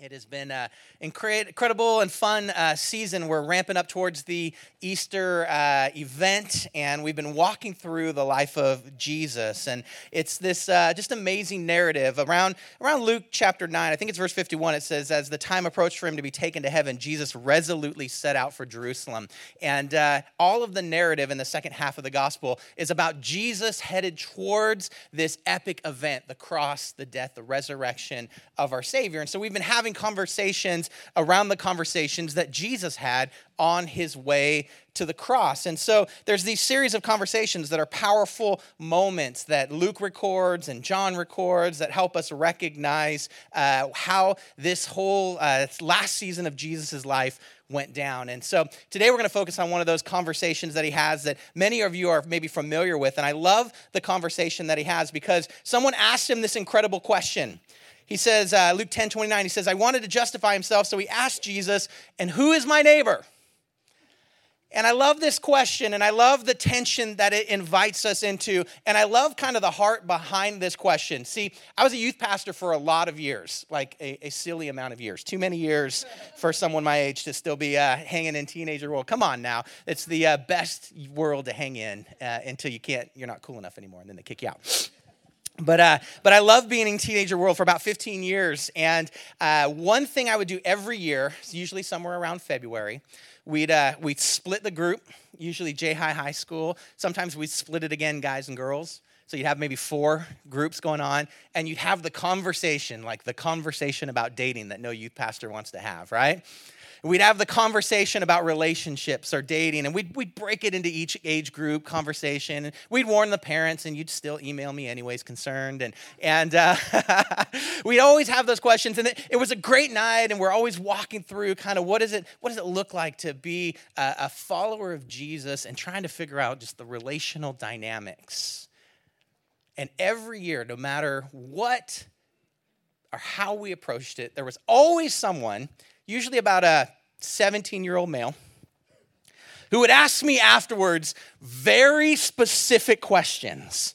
It has been an incredible and fun uh, season. We're ramping up towards the Easter uh, event, and we've been walking through the life of Jesus. And it's this uh, just amazing narrative around, around Luke chapter 9. I think it's verse 51. It says, As the time approached for him to be taken to heaven, Jesus resolutely set out for Jerusalem. And uh, all of the narrative in the second half of the gospel is about Jesus headed towards this epic event the cross, the death, the resurrection of our Savior. And so we've been having having conversations around the conversations that Jesus had on his way to the cross. And so there's these series of conversations that are powerful moments that Luke records and John records that help us recognize uh, how this whole uh, last season of Jesus' life went down. And so today we're going to focus on one of those conversations that he has that many of you are maybe familiar with. And I love the conversation that he has because someone asked him this incredible question. He says, uh, Luke 10 29, he says, I wanted to justify himself, so he asked Jesus, and who is my neighbor? And I love this question, and I love the tension that it invites us into. And I love kind of the heart behind this question. See, I was a youth pastor for a lot of years, like a, a silly amount of years, too many years for someone my age to still be uh, hanging in teenager world. Come on now, it's the uh, best world to hang in uh, until you can't, you're not cool enough anymore, and then they kick you out. But, uh, but I love being in teenager world for about 15 years. And uh, one thing I would do every year, usually somewhere around February, we'd, uh, we'd split the group, usually J High High School. Sometimes we'd split it again, guys and girls. So you'd have maybe four groups going on, and you'd have the conversation, like the conversation about dating that no youth pastor wants to have, right? We'd have the conversation about relationships or dating, and we'd, we'd break it into each age group conversation. And we'd warn the parents, and you'd still email me anyways, concerned. And, and uh, we'd always have those questions. And it, it, was a great night, and we're always walking through kind of what, is it, what does it look like to be a, a follower of Jesus and trying to figure out just the relational dynamics. And every year, no matter what or how we approached it, there was always someone usually about a 17 year old male, who would ask me afterwards very specific questions.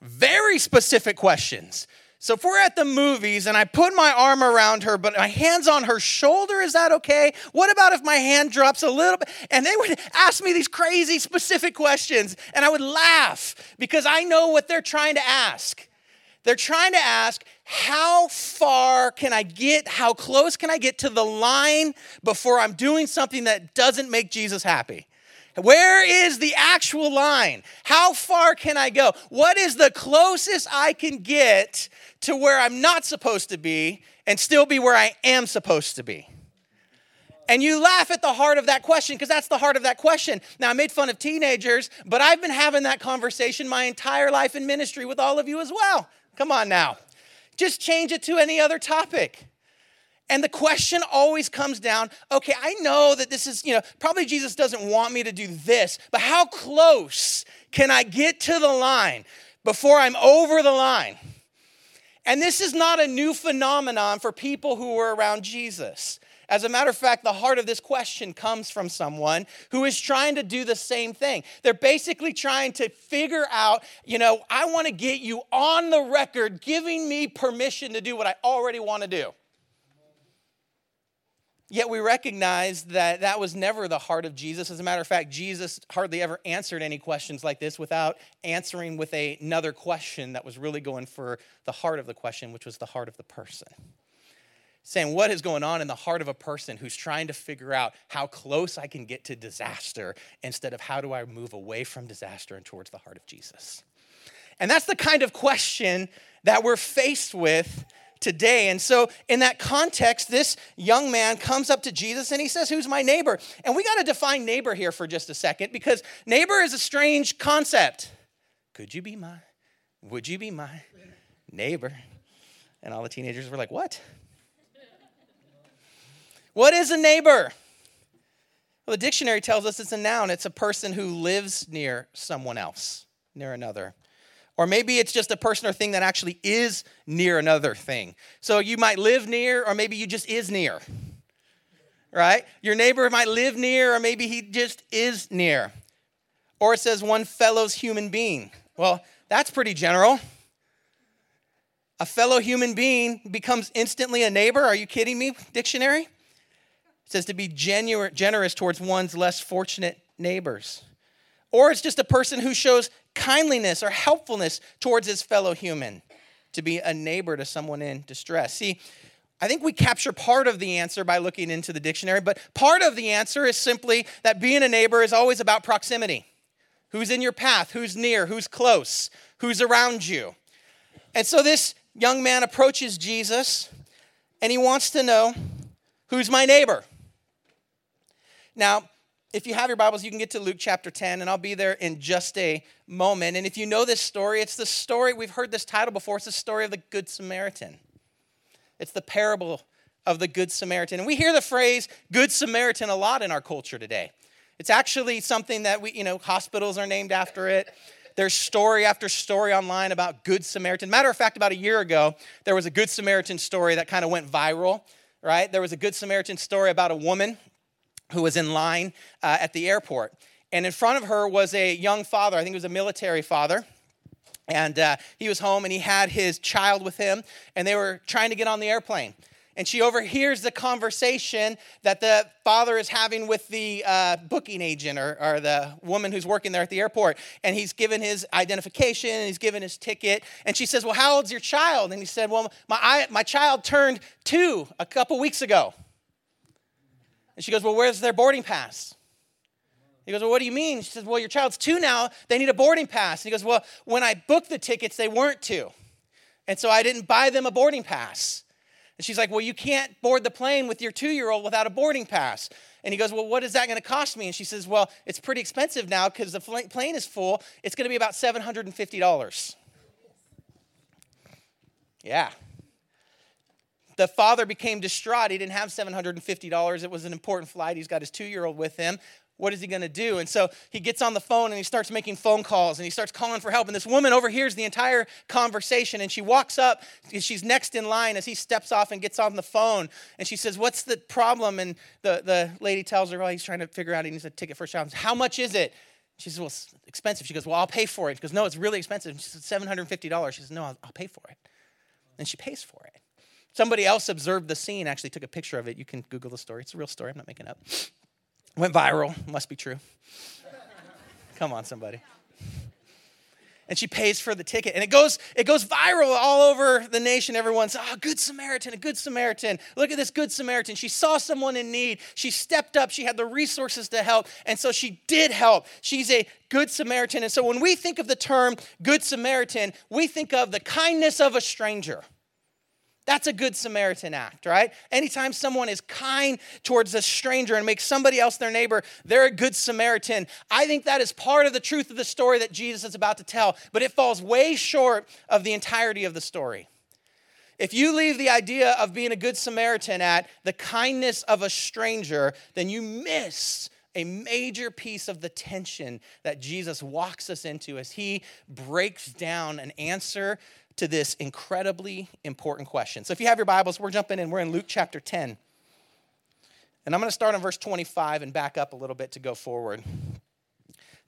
Very specific questions. So if we're at the movies and I put my arm around her, but my hand's on her shoulder, is that okay? What about if my hand drops a little bit? And they would ask me these crazy specific questions, and I would laugh because I know what they're trying to ask. They're trying to ask, how far can I get? How close can I get to the line before I'm doing something that doesn't make Jesus happy? Where is the actual line? How far can I go? What is the closest I can get to where I'm not supposed to be and still be where I am supposed to be? And you laugh at the heart of that question because that's the heart of that question. Now, I made fun of teenagers, but I've been having that conversation my entire life in ministry with all of you as well. Come on now. Just change it to any other topic. And the question always comes down okay, I know that this is, you know, probably Jesus doesn't want me to do this, but how close can I get to the line before I'm over the line? And this is not a new phenomenon for people who were around Jesus. As a matter of fact, the heart of this question comes from someone who is trying to do the same thing. They're basically trying to figure out, you know, I want to get you on the record giving me permission to do what I already want to do. Yet we recognize that that was never the heart of Jesus. As a matter of fact, Jesus hardly ever answered any questions like this without answering with a, another question that was really going for the heart of the question, which was the heart of the person saying what is going on in the heart of a person who's trying to figure out how close I can get to disaster instead of how do I move away from disaster and towards the heart of Jesus. And that's the kind of question that we're faced with today. And so, in that context, this young man comes up to Jesus and he says, Who's my neighbor? And we got to define neighbor here for just a second because neighbor is a strange concept. Could you be my, would you be my neighbor? And all the teenagers were like, What? What is a neighbor? Well, the dictionary tells us it's a noun. It's a person who lives near someone else, near another. Or maybe it's just a person or thing that actually is near another thing. So you might live near, or maybe you just is near. Right? Your neighbor might live near, or maybe he just is near. Or it says one fellow's human being. Well, that's pretty general. A fellow human being becomes instantly a neighbor. Are you kidding me, dictionary? It says to be genu- generous towards one's less fortunate neighbors. Or it's just a person who shows kindliness or helpfulness towards his fellow human, to be a neighbor to someone in distress. See, I think we capture part of the answer by looking into the dictionary, but part of the answer is simply that being a neighbor is always about proximity. Who's in your path? Who's near? Who's close? Who's around you? And so this young man approaches Jesus and he wants to know who's my neighbor? Now, if you have your Bibles, you can get to Luke chapter 10, and I'll be there in just a moment. And if you know this story, it's the story, we've heard this title before, it's the story of the Good Samaritan. It's the parable of the Good Samaritan. And we hear the phrase Good Samaritan a lot in our culture today. It's actually something that we, you know, hospitals are named after it. There's story after story online about Good Samaritan. Matter of fact, about a year ago, there was a Good Samaritan story that kind of went viral, right? There was a Good Samaritan story about a woman who was in line uh, at the airport. And in front of her was a young father, I think it was a military father and uh, he was home and he had his child with him, and they were trying to get on the airplane. And she overhears the conversation that the father is having with the uh, booking agent or, or, the woman who's working there at the airport. And he's given his identification and he's given his ticket. And she says, Well, how old's your child? And he said, Well, my, I, my child turned two a couple weeks ago. And she goes, Well, where's their boarding pass? He goes, Well, what do you mean? She says, Well, your child's two now. They need a boarding pass. And he goes, Well, when I booked the tickets, they weren't two. And so I didn't buy them a boarding pass. And she's like, Well, you can't board the plane with your two year old without a boarding pass. And he goes, Well, what is that going to cost me? And she says, Well, it's pretty expensive now because the plane is full. It's going to be about $750. Yeah. The father became distraught. He didn't have $750. It was an important flight. He's got his two year old with him what is he going to do? And so he gets on the phone and he starts making phone calls and he starts calling for help. And this woman overhears the entire conversation and she walks up. She's next in line as he steps off and gets on the phone. And she says, What's the problem? And the, the lady tells her, Well, he's trying to figure out he needs a ticket for a. How much is it? She says, Well, it's expensive. She goes, Well, I'll pay for it. She goes, No, it's really expensive. She says, $750. She says, No, I'll, I'll pay for it. And she pays for it. Somebody else observed the scene, actually took a picture of it. You can Google the story. It's a real story. I'm not making up. Went viral, must be true. Come on, somebody. And she pays for the ticket. And it goes, it goes viral all over the nation. Everyone's, oh, good Samaritan, a good Samaritan. Look at this good Samaritan. She saw someone in need. She stepped up. She had the resources to help. And so she did help. She's a good Samaritan. And so when we think of the term good Samaritan, we think of the kindness of a stranger. That's a good Samaritan act, right? Anytime someone is kind towards a stranger and makes somebody else their neighbor, they're a good Samaritan. I think that is part of the truth of the story that Jesus is about to tell, but it falls way short of the entirety of the story. If you leave the idea of being a good Samaritan at the kindness of a stranger, then you miss a major piece of the tension that Jesus walks us into as he breaks down an answer to this incredibly important question. So if you have your Bibles, we're jumping in. We're in Luke chapter 10. And I'm going to start on verse 25 and back up a little bit to go forward.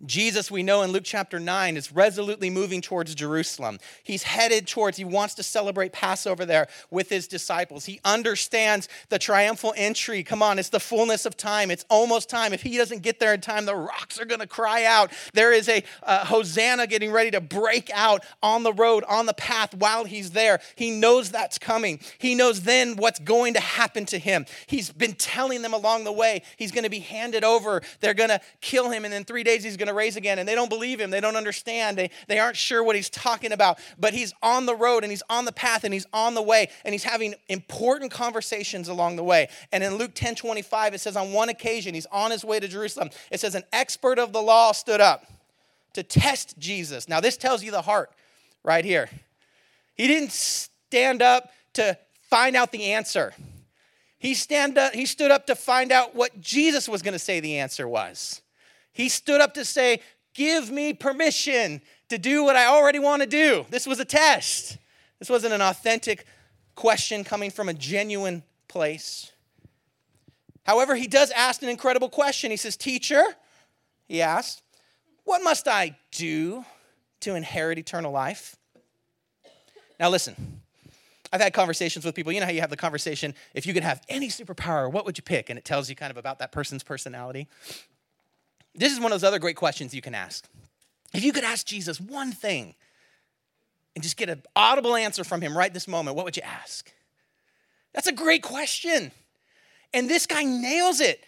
Jesus, we know in Luke chapter 9, is resolutely moving towards Jerusalem. He's headed towards, he wants to celebrate Passover there with his disciples. He understands the triumphal entry. Come on, it's the fullness of time. It's almost time. If he doesn't get there in time, the rocks are going to cry out. There is a uh, Hosanna getting ready to break out on the road, on the path while he's there. He knows that's coming. He knows then what's going to happen to him. He's been telling them along the way he's going to be handed over. They're going to kill him, and in three days he's going to to raise again. And they don't believe him. They don't understand. They, they aren't sure what he's talking about. But he's on the road and he's on the path and he's on the way and he's having important conversations along the way. And in Luke 10 25, it says, on one occasion, he's on his way to Jerusalem. It says, an expert of the law stood up to test Jesus. Now, this tells you the heart right here. He didn't stand up to find out the answer. He, stand up, he stood up to find out what Jesus was going to say the answer was. He stood up to say, Give me permission to do what I already want to do. This was a test. This wasn't an authentic question coming from a genuine place. However, he does ask an incredible question. He says, Teacher, he asks, What must I do to inherit eternal life? Now, listen, I've had conversations with people. You know how you have the conversation, if you could have any superpower, what would you pick? And it tells you kind of about that person's personality. This is one of those other great questions you can ask. If you could ask Jesus one thing and just get an audible answer from him right this moment, what would you ask? That's a great question. And this guy nails it.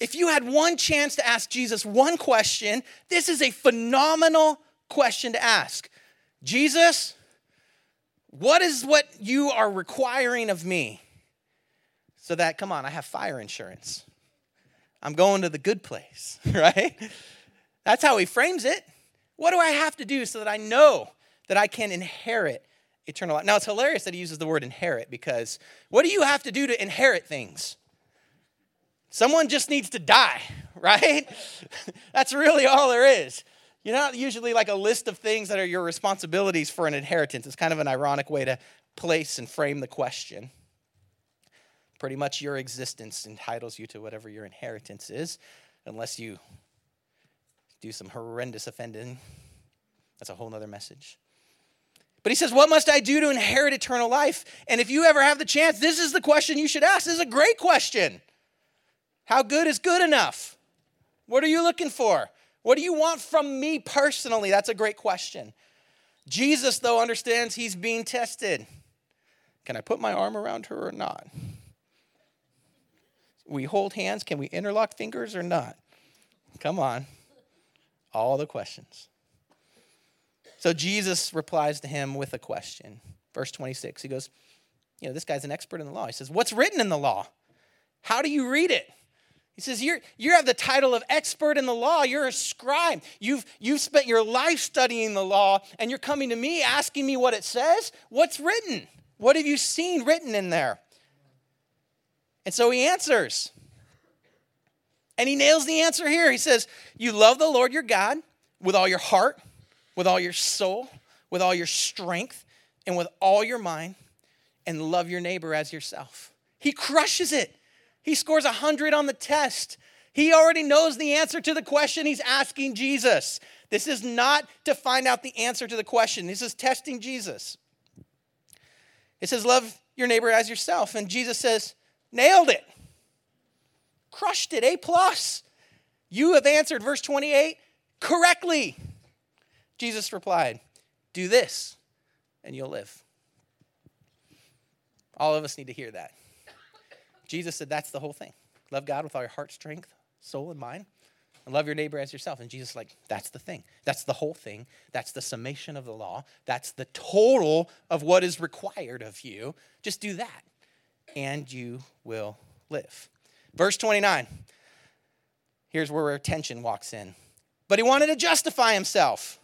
If you had one chance to ask Jesus one question, this is a phenomenal question to ask. Jesus, what is what you are requiring of me? So that, come on, I have fire insurance. I'm going to the good place, right? That's how he frames it. What do I have to do so that I know that I can inherit eternal life? Now, it's hilarious that he uses the word inherit because what do you have to do to inherit things? Someone just needs to die, right? That's really all there is. You're not usually like a list of things that are your responsibilities for an inheritance. It's kind of an ironic way to place and frame the question. Pretty much your existence entitles you to whatever your inheritance is, unless you do some horrendous offending. That's a whole other message. But he says, What must I do to inherit eternal life? And if you ever have the chance, this is the question you should ask. This is a great question. How good is good enough? What are you looking for? What do you want from me personally? That's a great question. Jesus, though, understands he's being tested. Can I put my arm around her or not? We hold hands. Can we interlock fingers or not? Come on. All the questions. So Jesus replies to him with a question. Verse 26, he goes, You know, this guy's an expert in the law. He says, What's written in the law? How do you read it? He says, you're, you have the title of expert in the law. You're a scribe. You've, you've spent your life studying the law, and you're coming to me asking me what it says? What's written? What have you seen written in there? And so he answers. And he nails the answer here. He says, You love the Lord your God with all your heart, with all your soul, with all your strength, and with all your mind, and love your neighbor as yourself. He crushes it. He scores 100 on the test. He already knows the answer to the question he's asking Jesus. This is not to find out the answer to the question, this is testing Jesus. It says, Love your neighbor as yourself. And Jesus says, Nailed it. Crushed it. A plus. You have answered, verse 28, correctly. Jesus replied, Do this, and you'll live. All of us need to hear that. Jesus said that's the whole thing. Love God with all your heart, strength, soul, and mind. And love your neighbor as yourself. And Jesus like, that's the thing. That's the whole thing. That's the summation of the law. That's the total of what is required of you. Just do that, and you will live. Verse 29. Here's where our tension walks in. But he wanted to justify himself.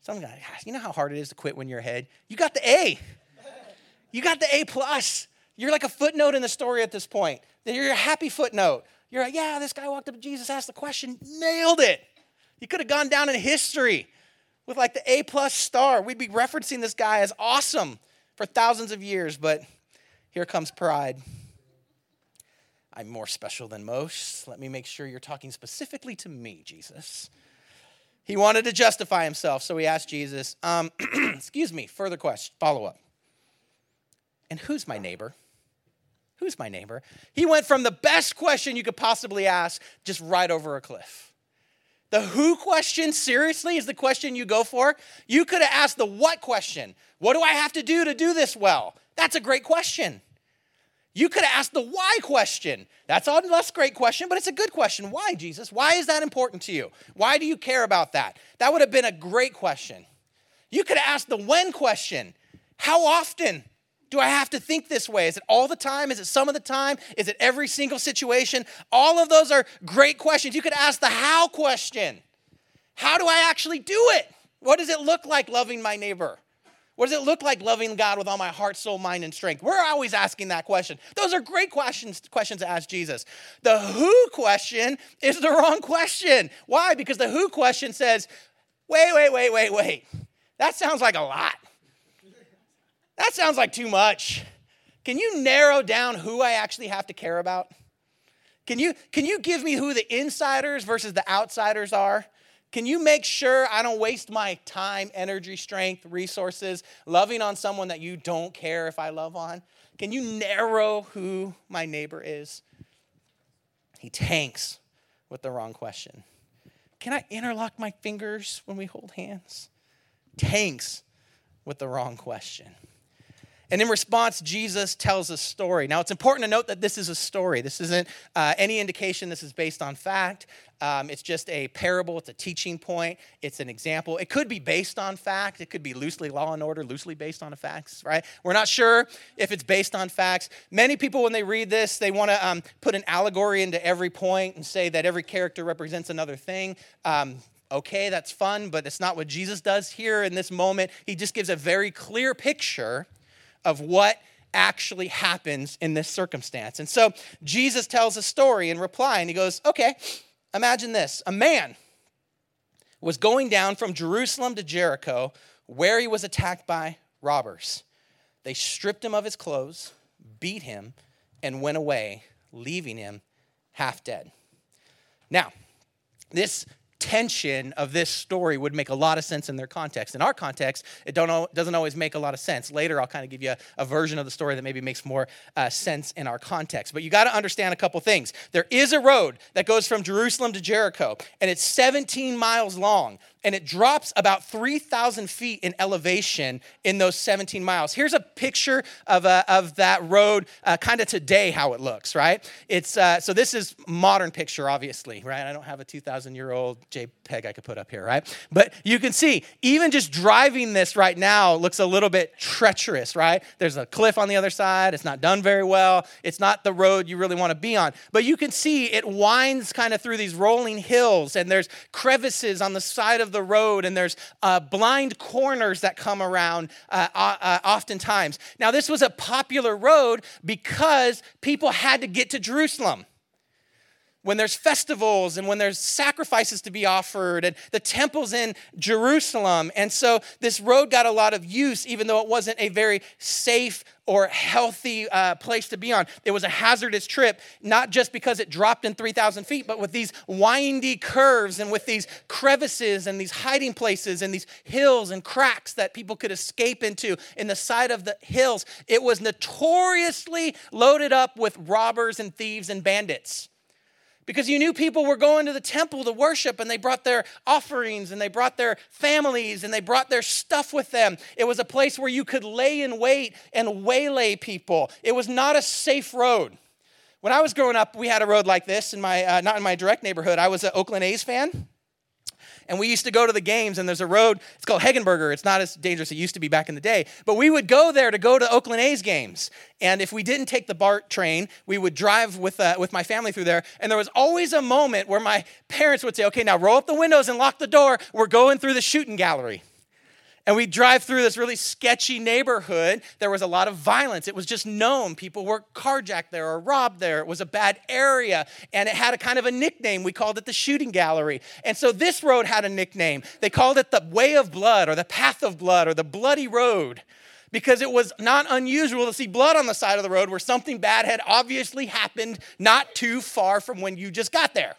Some guy, ah, you know how hard it is to quit when you're ahead? You got the A. You got the A plus. You're like a footnote in the story at this point. You're a happy footnote. You're like, yeah, this guy walked up to Jesus, asked the question, nailed it. He could have gone down in history with like the A plus star. We'd be referencing this guy as awesome for thousands of years, but here comes pride. I'm more special than most. Let me make sure you're talking specifically to me, Jesus. He wanted to justify himself, so he asked Jesus, um, excuse me, further question, follow up. And who's my neighbor? Who's my neighbor? He went from the best question you could possibly ask just right over a cliff. The who question, seriously, is the question you go for. You could have asked the what question. What do I have to do to do this well? That's a great question. You could asked the why question. That's a less great question, but it's a good question. Why, Jesus? Why is that important to you? Why do you care about that? That would have been a great question. You could asked the when question. How often? Do I have to think this way? Is it all the time? Is it some of the time? Is it every single situation? All of those are great questions. You could ask the how question How do I actually do it? What does it look like loving my neighbor? What does it look like loving God with all my heart, soul, mind, and strength? We're always asking that question. Those are great questions, questions to ask Jesus. The who question is the wrong question. Why? Because the who question says, wait, wait, wait, wait, wait. That sounds like a lot. That sounds like too much. Can you narrow down who I actually have to care about? Can you, can you give me who the insiders versus the outsiders are? Can you make sure I don't waste my time, energy, strength, resources loving on someone that you don't care if I love on? Can you narrow who my neighbor is? He tanks with the wrong question. Can I interlock my fingers when we hold hands? Tanks with the wrong question. And in response, Jesus tells a story. Now, it's important to note that this is a story. This isn't uh, any indication this is based on fact. Um, it's just a parable, it's a teaching point, it's an example. It could be based on fact, it could be loosely law and order, loosely based on facts, right? We're not sure if it's based on facts. Many people, when they read this, they want to um, put an allegory into every point and say that every character represents another thing. Um, okay, that's fun, but it's not what Jesus does here in this moment. He just gives a very clear picture of what actually happens in this circumstance. And so Jesus tells a story in reply, and he goes, Okay, imagine this a man was going down from Jerusalem to Jericho where he was attacked by robbers. They stripped him of his clothes, beat him, and went away, leaving him half dead. Now, this tension of this story would make a lot of sense in their context. In our context, it don't, doesn't always make a lot of sense. Later, I'll kind of give you a, a version of the story that maybe makes more uh, sense in our context. But you got to understand a couple things. There is a road that goes from Jerusalem to Jericho, and it's 17 miles long and it drops about 3,000 feet in elevation in those 17 miles. Here's a picture of, uh, of that road, uh, kind of today, how it looks, right? It's uh, so this is modern picture, obviously, right? I don't have a 2,000 year old JPEG I could put up here, right? But you can see, even just driving this right now looks a little bit treacherous, right? There's a cliff on the other side. It's not done very well. It's not the road you really want to be on. But you can see it winds kind of through these rolling hills, and there's crevices on the side of the road, and there's uh, blind corners that come around uh, uh, oftentimes. Now, this was a popular road because people had to get to Jerusalem when there's festivals and when there's sacrifices to be offered and the temples in Jerusalem. And so this road got a lot of use, even though it wasn't a very safe or healthy uh, place to be on. It was a hazardous trip, not just because it dropped in 3,000 feet, but with these windy curves and with these crevices and these hiding places and these hills and cracks that people could escape into in the side of the hills. It was notoriously loaded up with robbers and thieves and bandits because you knew people were going to the temple to worship and they brought their offerings and they brought their families and they brought their stuff with them. It was a place where you could lay in wait and waylay people. It was not a safe road. When I was growing up, we had a road like this in my uh, not in my direct neighborhood. I was an Oakland A's fan. And we used to go to the games, and there's a road, it's called Hegenberger. It's not as dangerous as it used to be back in the day. But we would go there to go to Oakland A's games. And if we didn't take the BART train, we would drive with, uh, with my family through there. And there was always a moment where my parents would say, okay, now roll up the windows and lock the door. We're going through the shooting gallery. And we drive through this really sketchy neighborhood. There was a lot of violence. It was just known. People were carjacked there or robbed there. It was a bad area. And it had a kind of a nickname. We called it the shooting gallery. And so this road had a nickname. They called it the way of blood or the path of blood or the bloody road because it was not unusual to see blood on the side of the road where something bad had obviously happened not too far from when you just got there.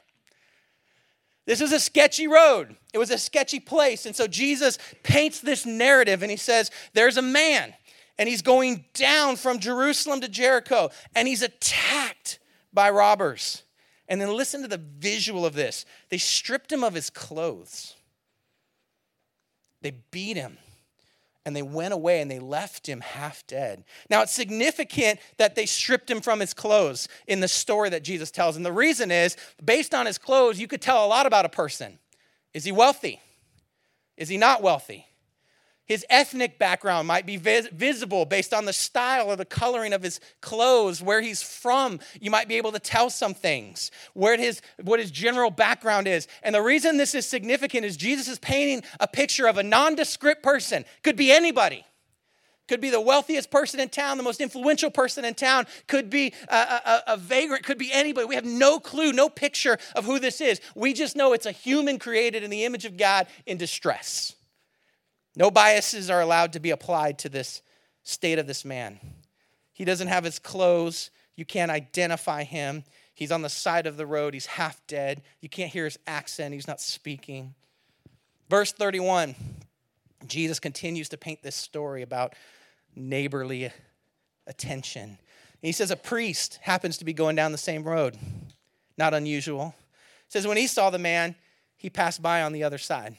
This is a sketchy road. It was a sketchy place. And so Jesus paints this narrative and he says, There's a man, and he's going down from Jerusalem to Jericho, and he's attacked by robbers. And then listen to the visual of this they stripped him of his clothes, they beat him, and they went away and they left him half dead. Now, it's significant that they stripped him from his clothes in the story that Jesus tells. And the reason is based on his clothes, you could tell a lot about a person. Is he wealthy? Is he not wealthy? His ethnic background might be vis- visible based on the style or the coloring of his clothes, where he's from. You might be able to tell some things, where his, what his general background is. And the reason this is significant is Jesus is painting a picture of a nondescript person. Could be anybody. Could be the wealthiest person in town, the most influential person in town. Could be a, a, a vagrant. Could be anybody. We have no clue, no picture of who this is. We just know it's a human created in the image of God in distress. No biases are allowed to be applied to this state of this man. He doesn't have his clothes. You can't identify him. He's on the side of the road. He's half dead. You can't hear his accent. He's not speaking. Verse 31, Jesus continues to paint this story about neighborly attention. He says a priest happens to be going down the same road. Not unusual. says when he saw the man, he passed by on the other side.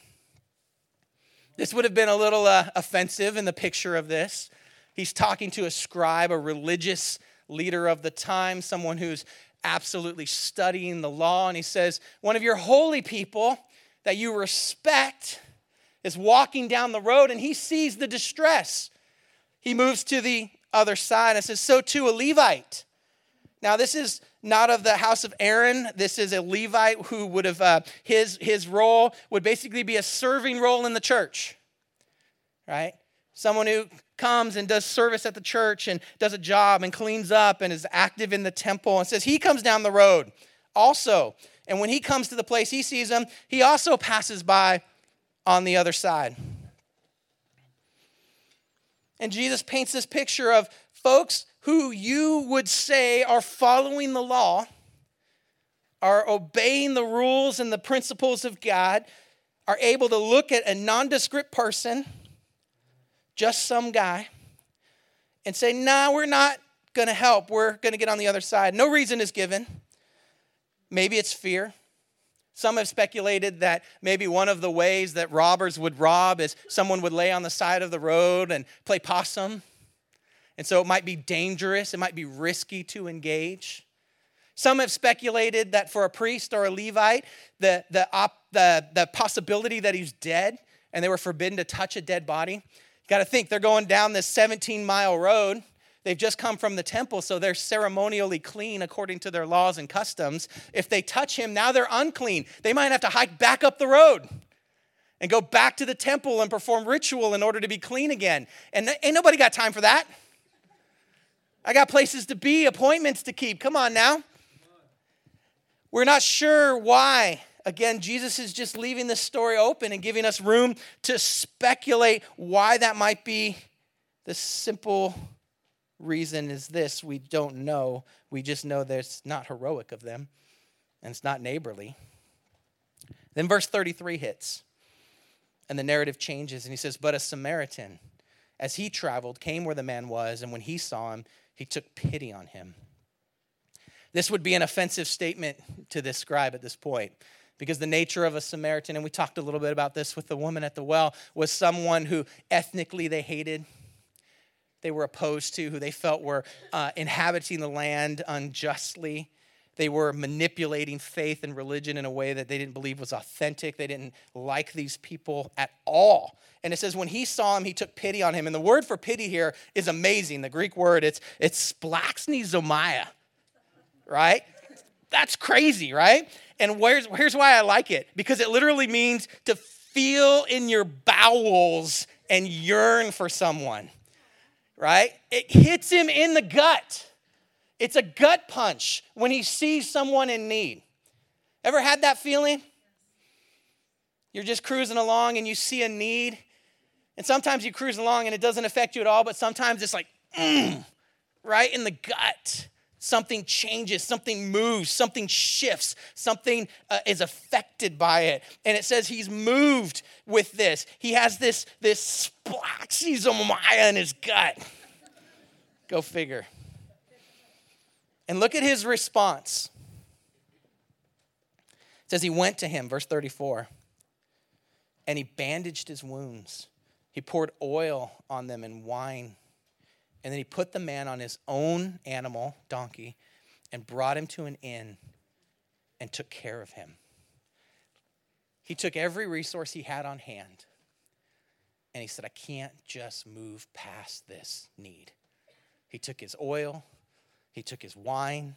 This would have been a little uh, offensive in the picture of this. He's talking to a scribe, a religious leader of the time, someone who's absolutely studying the law. And he says, One of your holy people that you respect is walking down the road and he sees the distress. He moves to the other side and says, So too a Levite. Now, this is not of the house of Aaron. This is a Levite who would have, uh, his, his role would basically be a serving role in the church, right? Someone who comes and does service at the church and does a job and cleans up and is active in the temple and says he comes down the road also. And when he comes to the place he sees him, he also passes by on the other side. And Jesus paints this picture of folks who you would say are following the law, are obeying the rules and the principles of God, are able to look at a nondescript person just some guy, and say, nah, we're not going to help. We're going to get on the other side. No reason is given. Maybe it's fear. Some have speculated that maybe one of the ways that robbers would rob is someone would lay on the side of the road and play possum. And so it might be dangerous, it might be risky to engage. Some have speculated that for a priest or a Levite, the, the, op, the, the possibility that he's dead and they were forbidden to touch a dead body You got to think they're going down this 17 mile road. They've just come from the temple, so they're ceremonially clean according to their laws and customs. If they touch him, now they're unclean. They might have to hike back up the road and go back to the temple and perform ritual in order to be clean again. And ain't nobody got time for that. I got places to be, appointments to keep. Come on now. We're not sure why Again, Jesus is just leaving this story open and giving us room to speculate why that might be. The simple reason is this we don't know. We just know that it's not heroic of them and it's not neighborly. Then verse 33 hits and the narrative changes and he says, But a Samaritan, as he traveled, came where the man was, and when he saw him, he took pity on him. This would be an offensive statement to this scribe at this point because the nature of a Samaritan, and we talked a little bit about this with the woman at the well, was someone who ethnically they hated, they were opposed to, who they felt were uh, inhabiting the land unjustly. They were manipulating faith and religion in a way that they didn't believe was authentic. They didn't like these people at all. And it says, when he saw him, he took pity on him. And the word for pity here is amazing. The Greek word, it's, it's splanchnizomai, right? That's crazy, right? And where's, here's why I like it because it literally means to feel in your bowels and yearn for someone, right? It hits him in the gut. It's a gut punch when he sees someone in need. Ever had that feeling? You're just cruising along and you see a need. And sometimes you cruise along and it doesn't affect you at all, but sometimes it's like, mm, right in the gut something changes, something moves, something shifts, something uh, is affected by it. And it says he's moved with this. He has this, this splanchnizomai in his gut. Go figure. And look at his response. It says he went to him, verse 34, and he bandaged his wounds. He poured oil on them and wine and then he put the man on his own animal, donkey, and brought him to an inn and took care of him. He took every resource he had on hand and he said, I can't just move past this need. He took his oil, he took his wine,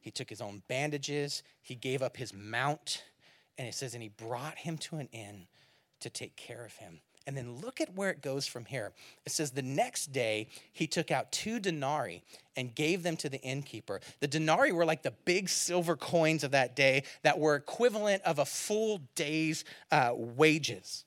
he took his own bandages, he gave up his mount, and it says, and he brought him to an inn to take care of him. And then look at where it goes from here. It says, The next day he took out two denarii and gave them to the innkeeper. The denarii were like the big silver coins of that day that were equivalent of a full day's uh, wages.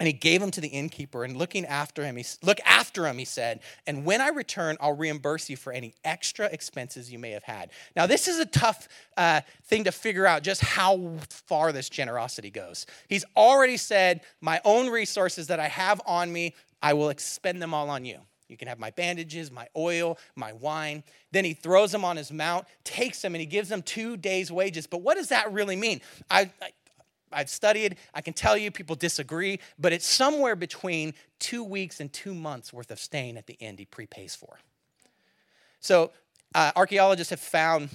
And he gave him to the innkeeper, and looking after him, he look after him, he said, and when I return, I'll reimburse you for any extra expenses you may have had. Now, this is a tough uh, thing to figure out just how far this generosity goes. He's already said, My own resources that I have on me, I will expend them all on you. You can have my bandages, my oil, my wine. Then he throws them on his mount, takes them, and he gives them two days' wages. But what does that really mean? I, I I've studied, I can tell you people disagree, but it's somewhere between two weeks and two months worth of staying at the end he prepays for. So, uh, archaeologists have found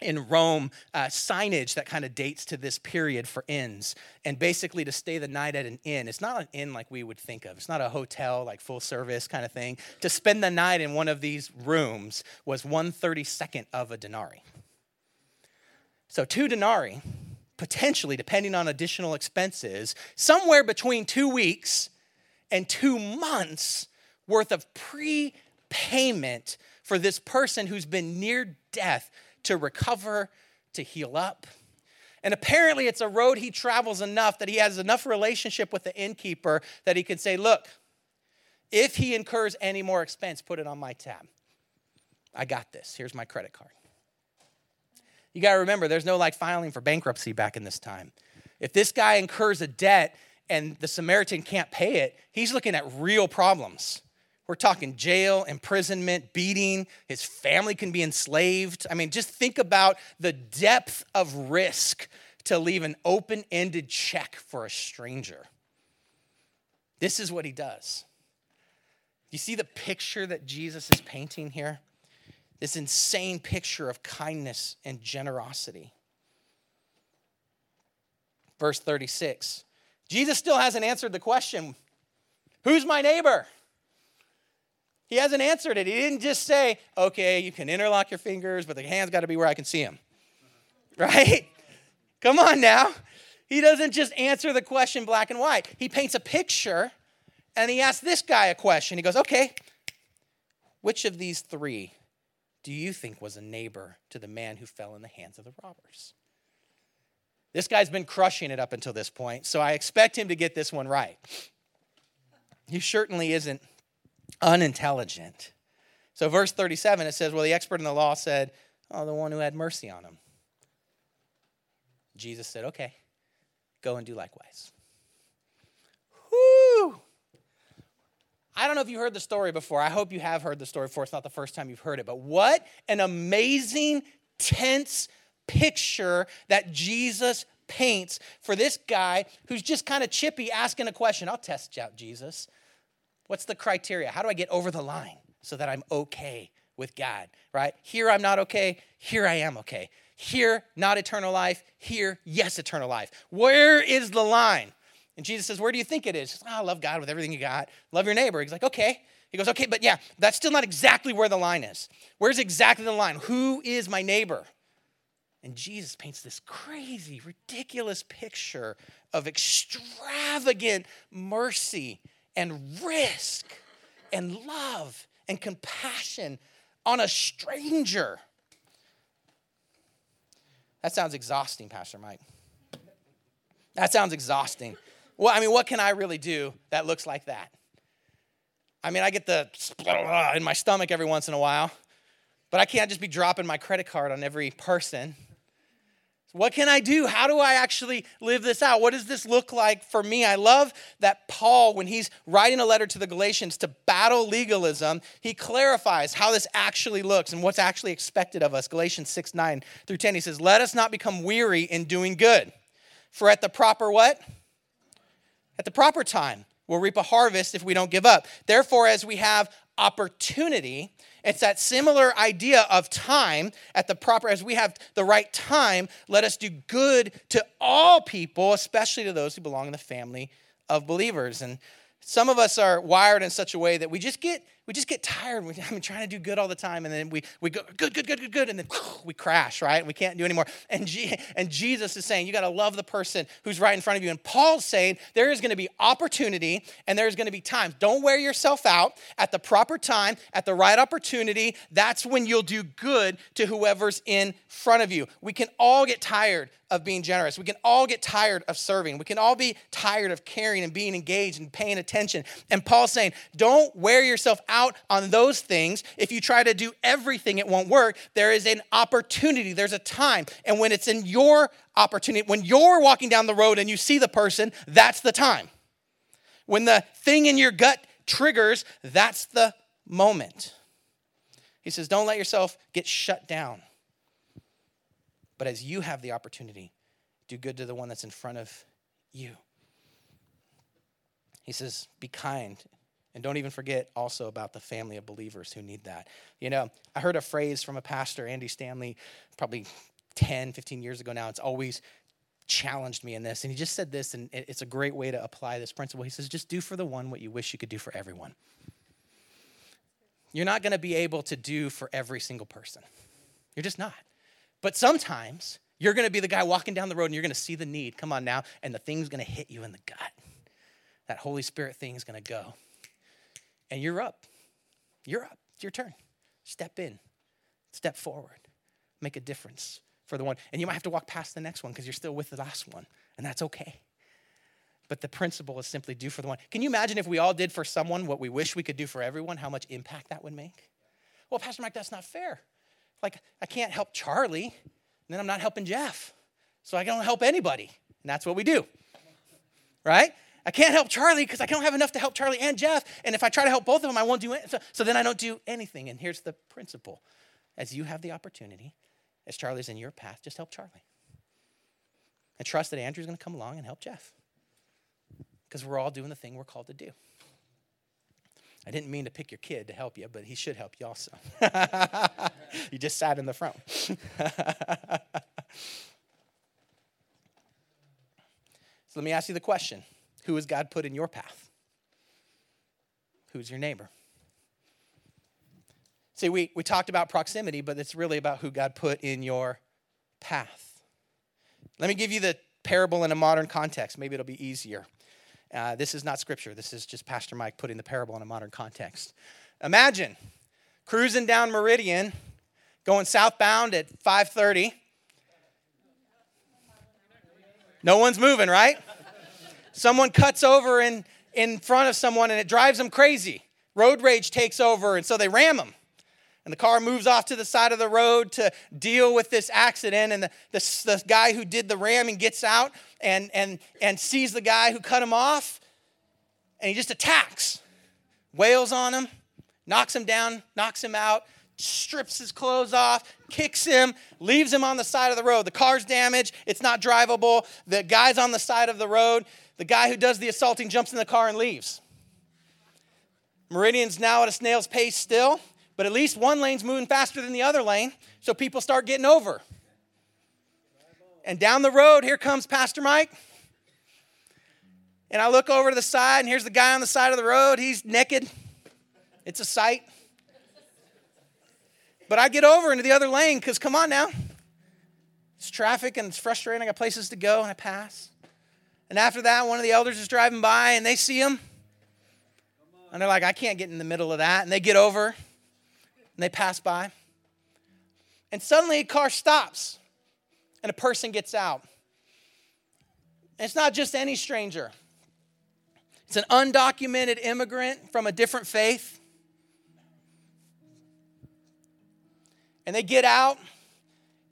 in Rome uh, signage that kind of dates to this period for inns. And basically, to stay the night at an inn, it's not an inn like we would think of, it's not a hotel, like full service kind of thing. To spend the night in one of these rooms was 132nd of a denarii. So, two denarii potentially, depending on additional expenses, somewhere between two weeks and two months worth of prepayment for this person who's been near death to recover, to heal up. And apparently, it's a road he travels enough that he has enough relationship with the innkeeper that he can say, Look, if he incurs any more expense, put it on my tab. I got this. Here's my credit card. You got to remember, there's no like filing for bankruptcy back in this time. If this guy incurs a debt and the Samaritan can't pay it, he's looking at real problems. We're talking jail, imprisonment, beating. His family can be enslaved. I mean, just think about the depth of risk to leave an open ended check for a stranger. This is what he does. You see the picture that Jesus is painting here? This insane picture of kindness and generosity. Verse 36 Jesus still hasn't answered the question Who's my neighbor? He hasn't answered it. He didn't just say, okay, you can interlock your fingers, but the hand's got to be where I can see him. Right? Come on now. He doesn't just answer the question black and white. He paints a picture and he asks this guy a question. He goes, okay, which of these three do you think was a neighbor to the man who fell in the hands of the robbers? This guy's been crushing it up until this point, so I expect him to get this one right. He certainly isn't unintelligent. So, verse 37, it says, Well, the expert in the law said, Oh, the one who had mercy on him. Jesus said, Okay, go and do likewise. I don't know if you heard the story before. I hope you have heard the story before. It's not the first time you've heard it. But what an amazing, tense picture that Jesus paints for this guy who's just kind of chippy asking a question. I'll test out Jesus. What's the criteria? How do I get over the line so that I'm okay with God, right? Here I'm not okay. Here I am okay. Here, not eternal life. Here, yes, eternal life. Where is the line? And Jesus says, Where do you think it is? Says, oh, ah, love God with everything you got. Love your neighbor. He's like, Okay. He goes, Okay, but yeah, that's still not exactly where the line is. Where's exactly the line? Who is my neighbor? And Jesus paints this crazy, ridiculous picture of extravagant mercy and risk and love and compassion on a stranger. That sounds exhausting, Pastor Mike. That sounds exhausting. Well, I mean, what can I really do that looks like that? I mean, I get the in my stomach every once in a while, but I can't just be dropping my credit card on every person. What can I do? How do I actually live this out? What does this look like for me? I love that Paul, when he's writing a letter to the Galatians to battle legalism, he clarifies how this actually looks and what's actually expected of us. Galatians 6 9 through 10, he says, Let us not become weary in doing good. For at the proper what? At the proper time, we'll reap a harvest if we don't give up. Therefore, as we have opportunity, it's that similar idea of time at the proper, as we have the right time, let us do good to all people, especially to those who belong in the family of believers. And some of us are wired in such a way that we just get we just get tired. We, I'm trying to do good all the time, and then we, we go good, good, good, good, good, and then we crash, right? We can't do anymore. And, G, and Jesus is saying, you got to love the person who's right in front of you. And Paul's saying, there is going to be opportunity and there's going to be times. Don't wear yourself out at the proper time, at the right opportunity. That's when you'll do good to whoever's in front of you. We can all get tired of being generous. We can all get tired of serving. We can all be tired of caring and being engaged and paying attention. And Paul's saying, don't wear yourself out on those things. If you try to do everything, it won't work. There is an opportunity, there's a time. And when it's in your opportunity, when you're walking down the road and you see the person, that's the time. When the thing in your gut triggers, that's the moment. He says, don't let yourself get shut down. But as you have the opportunity, do good to the one that's in front of you. He says, be kind. And don't even forget also about the family of believers who need that. You know, I heard a phrase from a pastor, Andy Stanley, probably 10, 15 years ago now. It's always challenged me in this. And he just said this, and it's a great way to apply this principle. He says, just do for the one what you wish you could do for everyone. You're not going to be able to do for every single person. You're just not. But sometimes you're going to be the guy walking down the road and you're going to see the need. Come on now. And the thing's going to hit you in the gut. That Holy Spirit thing is going to go. And you're up. You're up. It's your turn. Step in, step forward, make a difference for the one. And you might have to walk past the next one because you're still with the last one. And that's okay. But the principle is simply do for the one. Can you imagine if we all did for someone what we wish we could do for everyone, how much impact that would make? Well, Pastor Mike, that's not fair. Like, I can't help Charlie, and then I'm not helping Jeff. So I don't help anybody. And that's what we do. Right? I can't help Charlie because I don't have enough to help Charlie and Jeff. And if I try to help both of them, I won't do it. So, so then I don't do anything. And here's the principle as you have the opportunity, as Charlie's in your path, just help Charlie. And trust that Andrew's going to come along and help Jeff. Because we're all doing the thing we're called to do. I didn't mean to pick your kid to help you, but he should help you also. you just sat in the front. so let me ask you the question Who has God put in your path? Who's your neighbor? See, we, we talked about proximity, but it's really about who God put in your path. Let me give you the parable in a modern context. Maybe it'll be easier. Uh, this is not scripture. This is just Pastor Mike putting the parable in a modern context. Imagine cruising down Meridian, going southbound at 5:30. No one's moving, right? Someone cuts over in, in front of someone and it drives them crazy. Road rage takes over, and so they ram them. And the car moves off to the side of the road to deal with this accident. And the, the, the, guy who did the ramming gets out and, and, and sees the guy who cut him off. And he just attacks, wails on him, knocks him down, knocks him out, strips his clothes off, kicks him, leaves him on the side of the road. The car's damaged, it's not drivable. The guy's on the side of the road. The guy who does the assaulting jumps in the car and leaves. Meridian's now at a snail's pace still but at least one lane's moving faster than the other lane, so people start getting over. And down the road, here comes Pastor Mike. And I look over to the side, and here's the guy on the side of the road. He's naked. It's a sight. But I get over into the other lane because, come on now, it's traffic and it's frustrating. I got places to go, and I pass. And after that, one of the elders is driving by, and they see him. And they're like, I can't get in the middle of that. And they get over and they pass by. And suddenly a car stops and a person gets out. And it's not just any stranger, it's an undocumented immigrant from a different faith. And they get out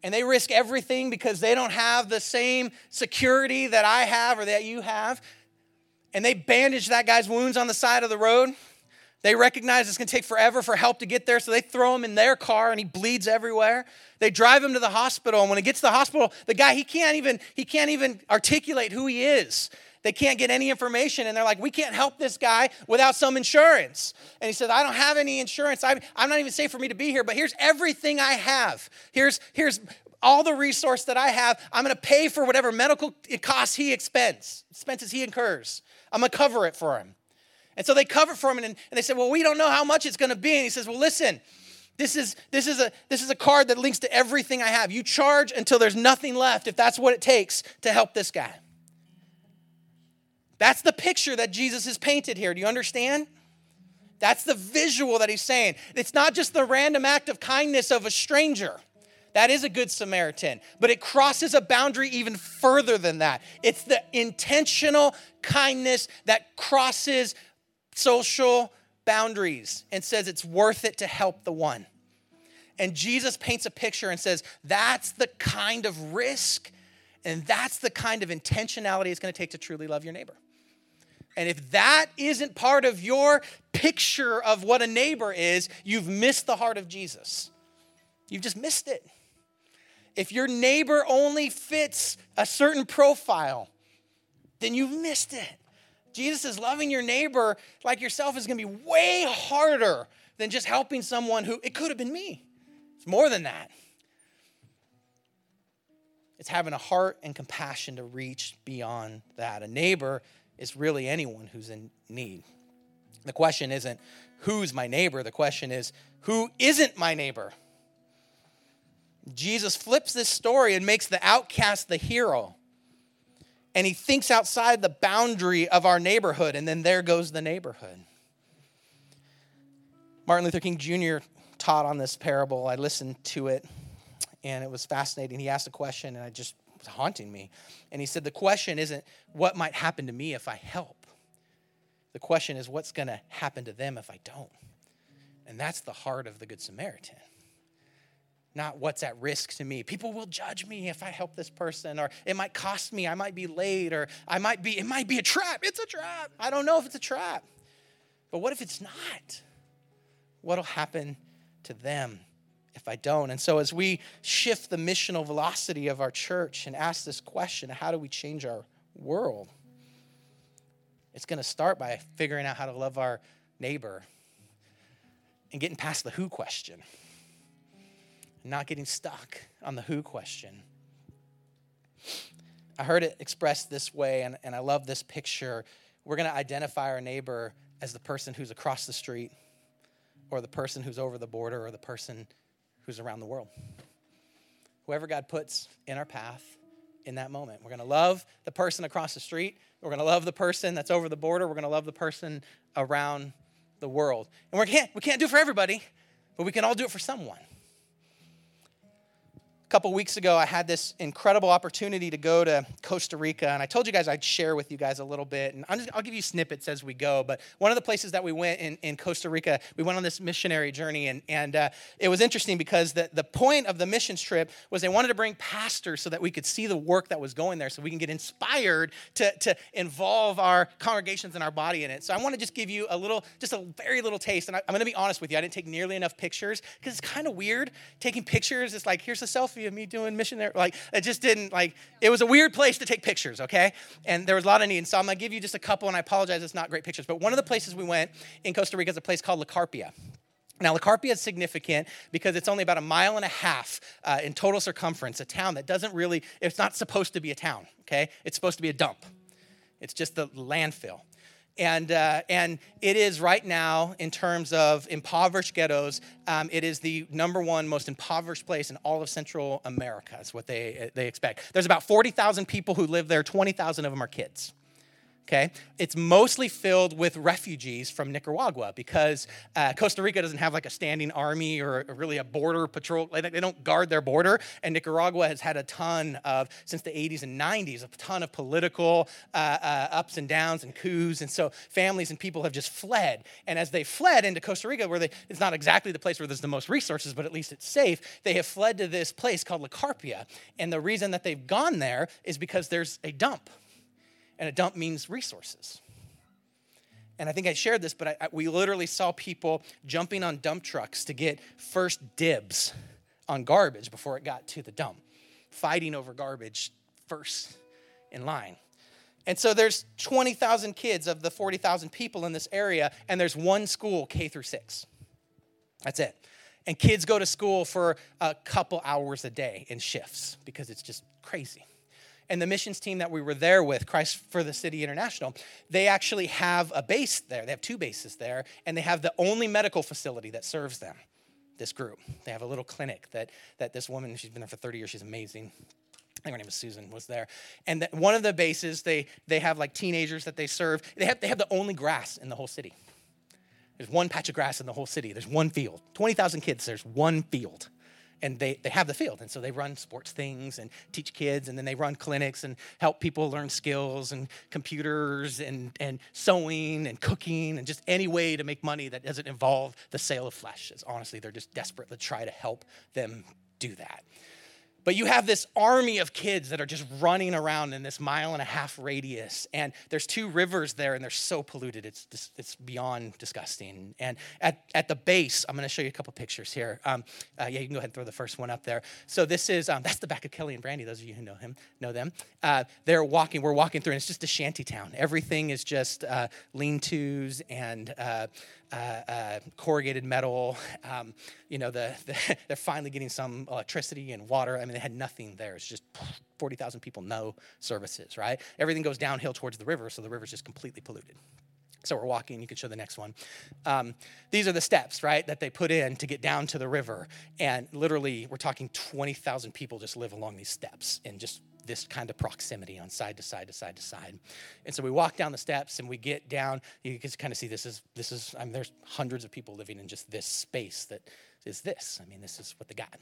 and they risk everything because they don't have the same security that I have or that you have. And they bandage that guy's wounds on the side of the road. They recognize it's going to take forever for help to get there, so they throw him in their car and he bleeds everywhere. They drive him to the hospital, and when he gets to the hospital, the guy he can't even he can't even articulate who he is. They can't get any information, and they're like, "We can't help this guy without some insurance." And he says, "I don't have any insurance. I'm, I'm not even safe for me to be here. But here's everything I have. Here's here's all the resource that I have. I'm going to pay for whatever medical costs he expends, expenses he incurs. I'm going to cover it for him." And so they cover for him and, and they said, Well, we don't know how much it's going to be. And he says, Well, listen, this is, this, is a, this is a card that links to everything I have. You charge until there's nothing left if that's what it takes to help this guy. That's the picture that Jesus has painted here. Do you understand? That's the visual that he's saying. It's not just the random act of kindness of a stranger. That is a good Samaritan, but it crosses a boundary even further than that. It's the intentional kindness that crosses social boundaries and says it's worth it to help the one. And Jesus paints a picture and says that's the kind of risk and that's the kind of intentionality it's going to take to truly love your neighbor. And if that isn't part of your picture of what a neighbor is, you've missed the heart of Jesus. You've just missed it. If your neighbor only fits a certain profile, then you've missed it. Jesus is loving your neighbor like yourself is going to be way harder than just helping someone who it could have been me. It's more than that. It's having a heart and compassion to reach beyond that. A neighbor is really anyone who's in need. The question isn't who's my neighbor, the question is who isn't my neighbor? Jesus flips this story and makes the outcast the hero. And he thinks outside the boundary of our neighborhood, and then there goes the neighborhood. Martin Luther King Jr. taught on this parable. I listened to it, and it was fascinating. He asked a question, and I just haunting me. And he said, The question isn't what might happen to me if I help, the question is what's going to happen to them if I don't. And that's the heart of the Good Samaritan not what's at risk to me. People will judge me if I help this person, or it might cost me, I might be late, or I might be, it might be a trap. It's a trap. I don't know if it's a trap. But what if it's not? What'll happen to them if I don't? And so, as we shift the missional velocity of our church and ask this question how do we change our world? It's going to start by figuring out how to love our neighbor and getting past the who question not getting stuck on the who question. I heard it expressed this way, and, and I love this picture. We're going to identify our neighbor as the person who's across the street, or the person who's over the border, or the person who's around the world. Whoever God puts in our path in that moment. We're going to love the person across the street. We're going to love the person that's over the border. We're going to love the person around the world. And we can't, we can't do it for everybody, but we can all do it for someone couple weeks ago, I had this incredible opportunity to go to Costa Rica, and I told you guys I'd share with you guys a little bit. And just, I'll give you snippets as we go. But one of the places that we went in, in Costa Rica, we went on this missionary journey, and, and uh, it was interesting because the, the point of the missions trip was they wanted to bring pastors so that we could see the work that was going there, so we can get inspired to, to involve our congregations and our body in it. So I want to just give you a little, just a very little taste. And I, I'm going to be honest with you, I didn't take nearly enough pictures because it's kind of weird taking pictures. It's like, here's a selfie of me doing missionary. Like, it just didn't, like, it was a weird place to take pictures, okay? And there was a lot of need. And so I'm gonna give you just a couple, and I apologize, it's not great pictures. But one of the places we went in Costa Rica is a place called La Carpia. Now, La Carpia is significant because it's only about a mile and a half uh, in total circumference, a town that doesn't really, it's not supposed to be a town, okay? It's supposed to be a dump. It's just the landfill. And, uh, and it is right now, in terms of impoverished ghettos, um, it is the number one most impoverished place in all of Central America, is what they, they expect. There's about 40,000 people who live there, 20,000 of them are kids okay? It's mostly filled with refugees from Nicaragua because uh, Costa Rica doesn't have like a standing army or really a border patrol. Like, They don't guard their border. And Nicaragua has had a ton of, since the 80s and 90s, a ton of political uh, uh, ups and downs and coups. And so families and people have just fled. And as they fled into Costa Rica, where they, it's not exactly the place where there's the most resources, but at least it's safe, they have fled to this place called La Carpia. And the reason that they've gone there is because there's a dump and a dump means resources. And I think I shared this, but I, I, we literally saw people jumping on dump trucks to get first dibs on garbage before it got to the dump, fighting over garbage first in line. And so there's 20,000 kids of the 40,000 people in this area, and there's one school, K through six. That's it. And kids go to school for a couple hours a day in shifts because it's just crazy and the missions team that we were there with, Christ for the City International, they actually have a base there. They have two bases there, and they have the only medical facility that serves them, this group. They have a little clinic that, that this woman, she's been there for 30 years, she's amazing. I think her name is Susan, was there. And that one of the bases, they, they have like teenagers that they serve. They have, they have the only grass in the whole city. There's one patch of grass in the whole city. There's one field. 20,000 kids, there's one field and they, they have the field. And so they run sports things and teach kids, and then they run clinics and help people learn skills and computers and, and sewing and cooking and just any way to make money that doesn't involve the sale of flesh. It's honestly, they're just desperate to try to help them do that. But you have this army of kids that are just running around in this mile and a half radius. And there's two rivers there, and they're so polluted. It's, it's beyond disgusting. And at, at the base, I'm going to show you a couple pictures here. Um, uh, yeah, you can go ahead and throw the first one up there. So this is, um, that's the back of Kelly and Brandy, those of you who know him, know them. Uh, they're walking, we're walking through, and it's just a shanty town. Everything is just uh, lean-tos and uh, uh, corrugated metal. Um, you know, the, the, they're finally getting some electricity and water. I mean, they had nothing there. It's just 40,000 people, no services, right? Everything goes downhill towards the river, so the river's just completely polluted. So we're walking, you can show the next one. Um, these are the steps, right, that they put in to get down to the river. And literally, we're talking 20,000 people just live along these steps and just this kind of proximity on side to side to side to side. And so we walk down the steps and we get down. You can kind of see this is this is I mean there's hundreds of people living in just this space that is this. I mean this is what they got.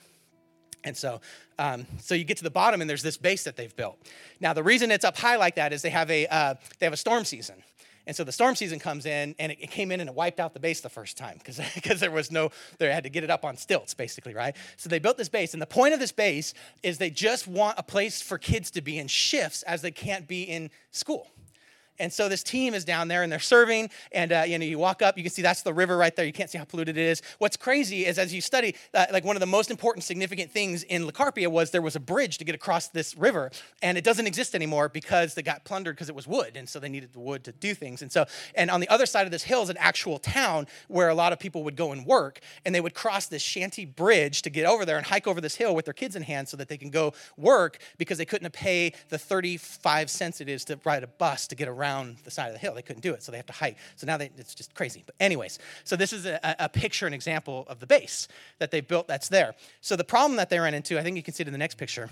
And so, um, so you get to the bottom, and there's this base that they've built. Now, the reason it's up high like that is they have a uh, they have a storm season, and so the storm season comes in, and it, came in and it wiped out the base the first time because there was no, they had to get it up on stilts, basically, right? So they built this base, and the point of this base is they just want a place for kids to be in shifts as they can't be in school. And so this team is down there and they're serving. And uh, you know, you walk up, you can see that's the river right there. You can't see how polluted it is. What's crazy is as you study, uh, like one of the most important, significant things in La Carpia was there was a bridge to get across this river, and it doesn't exist anymore because they got plundered because it was wood, and so they needed the wood to do things. And so, and on the other side of this hill is an actual town where a lot of people would go and work, and they would cross this shanty bridge to get over there and hike over this hill with their kids in hand so that they can go work because they couldn't pay the 35 cents it is to ride a bus to get around around the side of the hill. They couldn't do it, so they have to hike. So now they, it's just crazy. But, anyways, so this is a, a picture, an example of the base that they built that's there. So the problem that they ran into, I think you can see it in the next picture.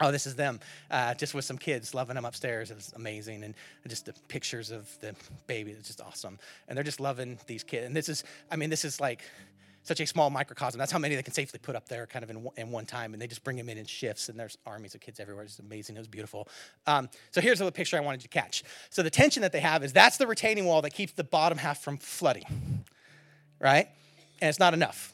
Oh, this is them, uh, just with some kids loving them upstairs. It was amazing, and just the pictures of the baby. It's just awesome, and they're just loving these kids. And this is, I mean, this is like such a small microcosm. That's how many they can safely put up there kind of in, in one time. And they just bring them in in shifts, and there's armies of kids everywhere. It's amazing. It was beautiful. Um, so here's the picture I wanted to catch. So the tension that they have is that's the retaining wall that keeps the bottom half from flooding, right? And it's not enough.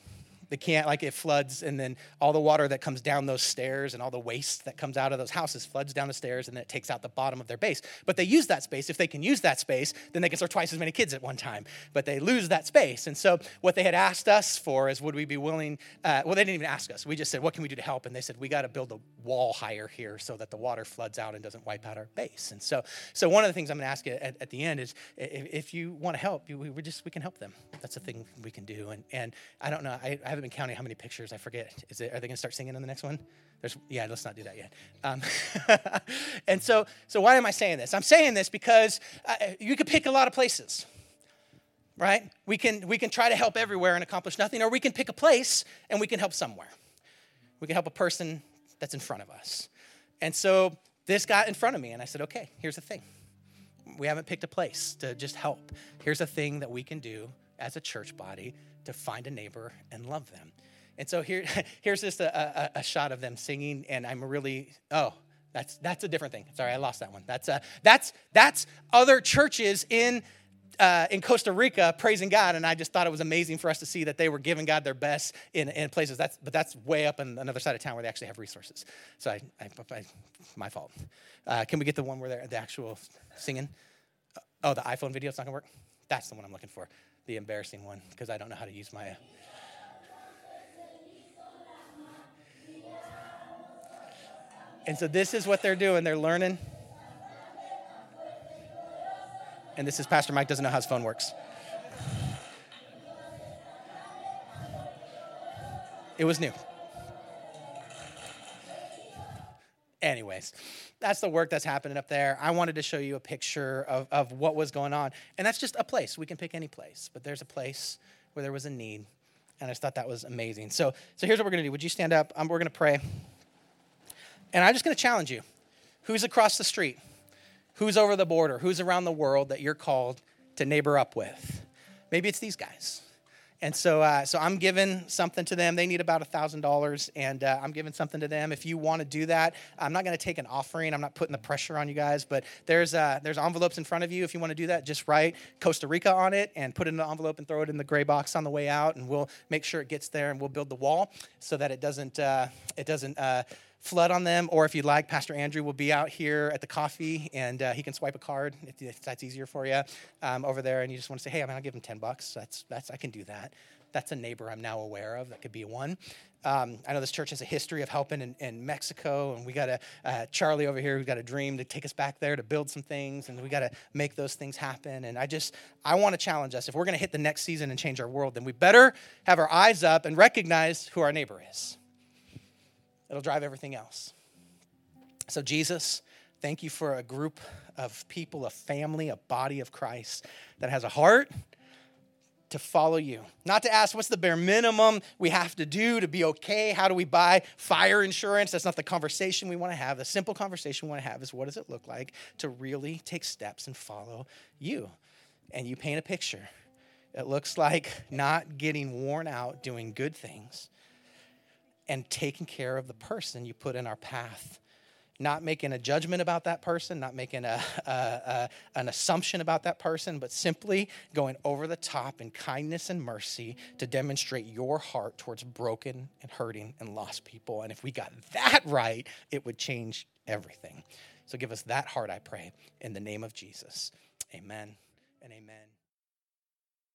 They can't, like, it floods, and then all the water that comes down those stairs and all the waste that comes out of those houses floods down the stairs, and then it takes out the bottom of their base. But they use that space. If they can use that space, then they can serve twice as many kids at one time. But they lose that space. And so, what they had asked us for is, would we be willing? Uh, well, they didn't even ask us. We just said, what can we do to help? And they said, we got to build a wall higher here so that the water floods out and doesn't wipe out our base. And so, so one of the things I'm going to ask you at, at, the end is, if, if you want to help, we, we just we can help them. That's a thing we can do. And and I don't know. I, I haven't been counting how many pictures. I forget. Is it, are they going to start singing in the next one? There's, yeah, let's not do that yet. Um, and so, so why am I saying this? I'm saying this because uh, you could pick a lot of places, right? We can, we can try to help everywhere and accomplish nothing, or we can pick a place and we can help somewhere. We can help a person that's in front of us. And so this got in front of me, and I said, okay, here's the thing. We haven't picked a place to just help. Here's a thing that we can do as a church body to find a neighbor and love them. And so here, here's just a, a, a, shot of them singing, and I'm really, oh, that's that's a different thing. Sorry, I lost that one. That's uh, that's that's other churches in uh, in Costa Rica praising God, and I just thought it was amazing for us to see that they were giving God their best in, in places. That's but that's way up on another side of town where they actually have resources. So I, I, I my fault. Uh, can we get the one where they're the actual singing? Oh, the iPhone video. It's not gonna work. That's the one I'm looking for. The embarrassing one because I don't know how to use my. And so this is what they're doing. They're learning. And this is Pastor Mike doesn't know how his phone works. It was new. Anyways, that's the work that's happening up there. I wanted to show you a picture of, of what was going on. And that's just a place. We can pick any place, but there's a place where there was a need. And I just thought that was amazing. So, so here's what we're going to do. Would you stand up? Um, we're going to pray. And I'm just going to challenge you who's across the street? Who's over the border? Who's around the world that you're called to neighbor up with? Maybe it's these guys. And so, uh, so I'm giving something to them. They need about a thousand dollars, and uh, I'm giving something to them. If you want to do that, I'm not going to take an offering. I'm not putting the pressure on you guys, but there's uh, there's envelopes in front of you. If you want to do that, just write Costa Rica on it and put it in an envelope and throw it in the gray box on the way out, and we'll make sure it gets there, and we'll build the wall so that it doesn't uh, it doesn't uh, flood on them. Or if you'd like, Pastor Andrew will be out here at the coffee and uh, he can swipe a card if, if that's easier for you um, over there. And you just want to say, hey, I mean, I'll give him 10 bucks. That's, that's, I can do that. That's a neighbor I'm now aware of. That could be one. Um, I know this church has a history of helping in, in Mexico, and we got a uh, Charlie over here who's got a dream to take us back there to build some things, and we got to make those things happen. And I just, I want to challenge us if we're going to hit the next season and change our world, then we better have our eyes up and recognize who our neighbor is. It'll drive everything else. So, Jesus, thank you for a group of people, a family, a body of Christ that has a heart to follow you. Not to ask what's the bare minimum we have to do to be okay. How do we buy fire insurance? That's not the conversation we want to have. The simple conversation we want to have is what does it look like to really take steps and follow you? And you paint a picture. It looks like not getting worn out doing good things and taking care of the person you put in our path. Not making a judgment about that person, not making a, a, a, an assumption about that person, but simply going over the top in kindness and mercy to demonstrate your heart towards broken and hurting and lost people. And if we got that right, it would change everything. So give us that heart, I pray, in the name of Jesus. Amen and amen.